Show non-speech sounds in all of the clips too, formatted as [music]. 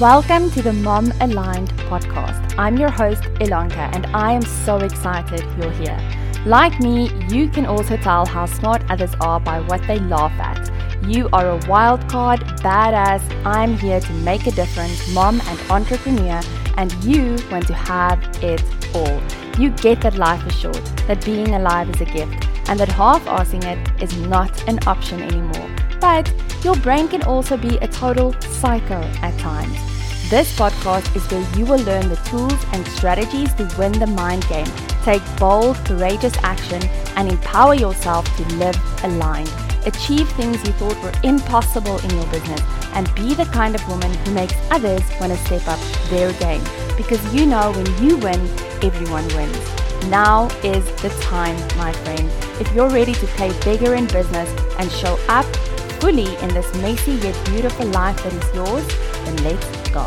Welcome to the Mom Aligned podcast. I'm your host, Ilanka, and I am so excited you're here. Like me, you can also tell how smart others are by what they laugh at. You are a wild card, badass. I'm here to make a difference, mom and entrepreneur, and you want to have it all. You get that life is short, that being alive is a gift, and that half assing it is not an option anymore. But your brain can also be a total psycho at times. This podcast is where you will learn the tools and strategies to win the mind game, take bold, courageous action, and empower yourself to live aligned. Achieve things you thought were impossible in your business, and be the kind of woman who makes others want to step up their game. Because you know when you win, everyone wins. Now is the time, my friend. If you're ready to play bigger in business and show up fully in this messy yet beautiful life that is yours, then let's go.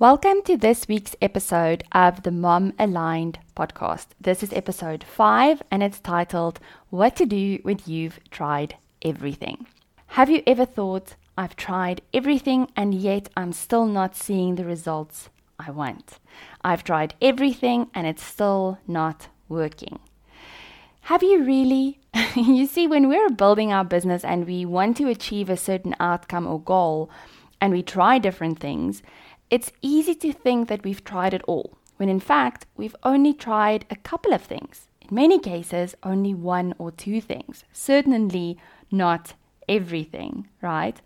Welcome to this week's episode of the Mom Aligned podcast. This is episode five and it's titled What to Do When You've Tried Everything. Have you ever thought, I've tried everything and yet I'm still not seeing the results I want? I've tried everything and it's still not working. Have you really? [laughs] you see, when we're building our business and we want to achieve a certain outcome or goal, and we try different things, it's easy to think that we've tried it all, when in fact, we've only tried a couple of things. In many cases, only one or two things. Certainly not everything, right?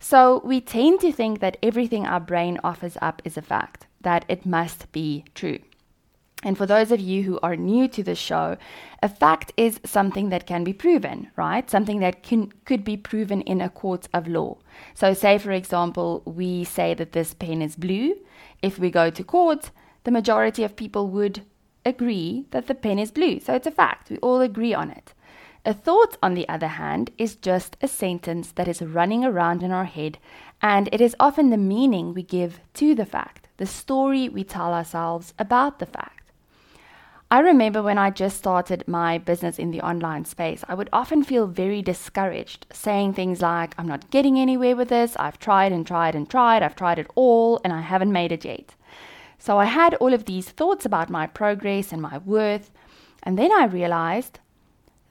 So we tend to think that everything our brain offers up is a fact, that it must be true. And for those of you who are new to the show, a fact is something that can be proven, right? Something that can, could be proven in a court of law. So, say for example, we say that this pen is blue. If we go to court, the majority of people would agree that the pen is blue. So, it's a fact. We all agree on it. A thought, on the other hand, is just a sentence that is running around in our head, and it is often the meaning we give to the fact, the story we tell ourselves about the fact. I remember when I just started my business in the online space, I would often feel very discouraged, saying things like, I'm not getting anywhere with this, I've tried and tried and tried, I've tried it all, and I haven't made it yet. So I had all of these thoughts about my progress and my worth, and then I realized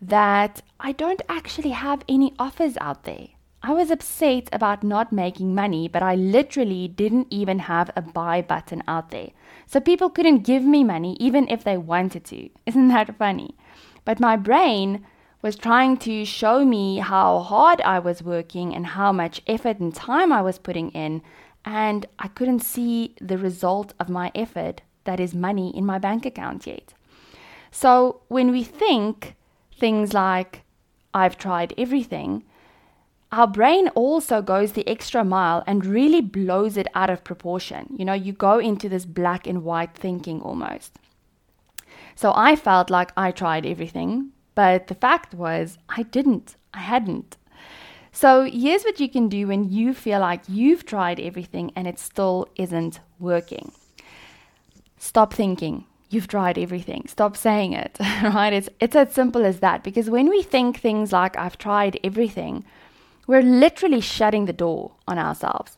that I don't actually have any offers out there. I was upset about not making money, but I literally didn't even have a buy button out there. So people couldn't give me money even if they wanted to. [laughs] Isn't that funny? But my brain was trying to show me how hard I was working and how much effort and time I was putting in, and I couldn't see the result of my effort, that is money in my bank account yet. So when we think things like, I've tried everything, our brain also goes the extra mile and really blows it out of proportion. You know, you go into this black and white thinking almost. So I felt like I tried everything, but the fact was I didn't. I hadn't. So here's what you can do when you feel like you've tried everything and it still isn't working. Stop thinking. You've tried everything. Stop saying it, [laughs] right? It's, it's as simple as that. Because when we think things like, I've tried everything, we're literally shutting the door on ourselves.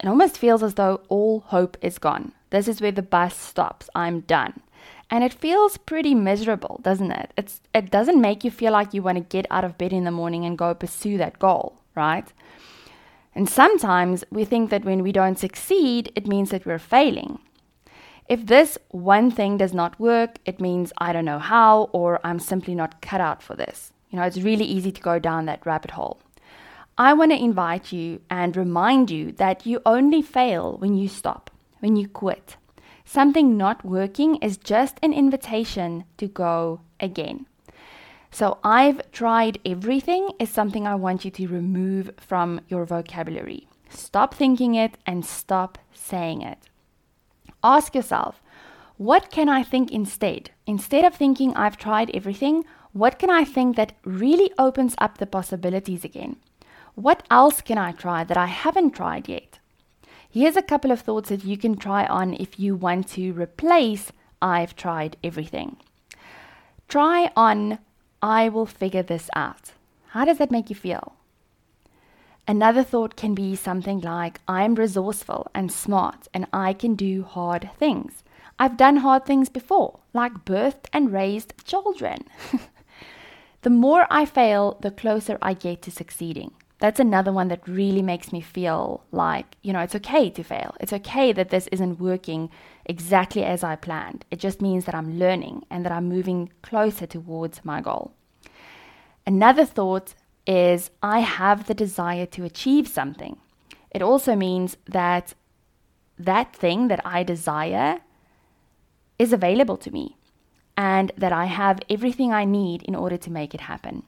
It almost feels as though all hope is gone. This is where the bus stops. I'm done. And it feels pretty miserable, doesn't it? It's, it doesn't make you feel like you want to get out of bed in the morning and go pursue that goal, right? And sometimes we think that when we don't succeed, it means that we're failing. If this one thing does not work, it means I don't know how or I'm simply not cut out for this. You know, it's really easy to go down that rabbit hole. I want to invite you and remind you that you only fail when you stop, when you quit. Something not working is just an invitation to go again. So, I've tried everything is something I want you to remove from your vocabulary. Stop thinking it and stop saying it. Ask yourself, what can I think instead? Instead of thinking I've tried everything, what can I think that really opens up the possibilities again? What else can I try that I haven't tried yet? Here's a couple of thoughts that you can try on if you want to replace I've tried everything. Try on I will figure this out. How does that make you feel? Another thought can be something like, I'm resourceful and smart and I can do hard things. I've done hard things before, like birthed and raised children. [laughs] the more I fail, the closer I get to succeeding. That's another one that really makes me feel like, you know, it's okay to fail. It's okay that this isn't working exactly as I planned. It just means that I'm learning and that I'm moving closer towards my goal. Another thought is I have the desire to achieve something. It also means that that thing that I desire is available to me and that I have everything I need in order to make it happen.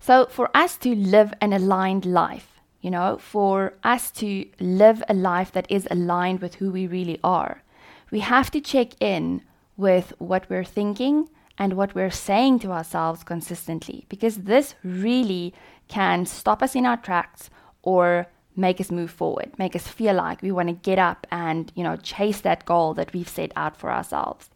So, for us to live an aligned life, you know, for us to live a life that is aligned with who we really are, we have to check in with what we're thinking and what we're saying to ourselves consistently because this really can stop us in our tracks or make us move forward, make us feel like we want to get up and, you know, chase that goal that we've set out for ourselves.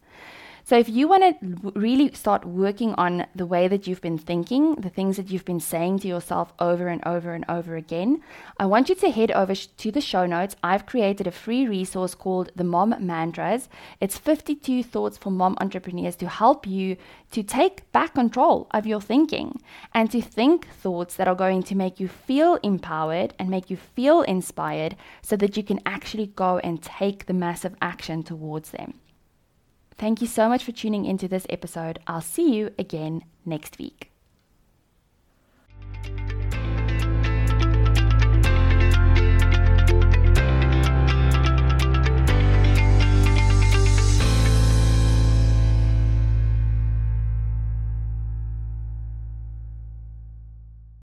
So, if you want to really start working on the way that you've been thinking, the things that you've been saying to yourself over and over and over again, I want you to head over to the show notes. I've created a free resource called the Mom Mantras. It's 52 thoughts for mom entrepreneurs to help you to take back control of your thinking and to think thoughts that are going to make you feel empowered and make you feel inspired so that you can actually go and take the massive action towards them. Thank you so much for tuning into this episode. I'll see you again next week.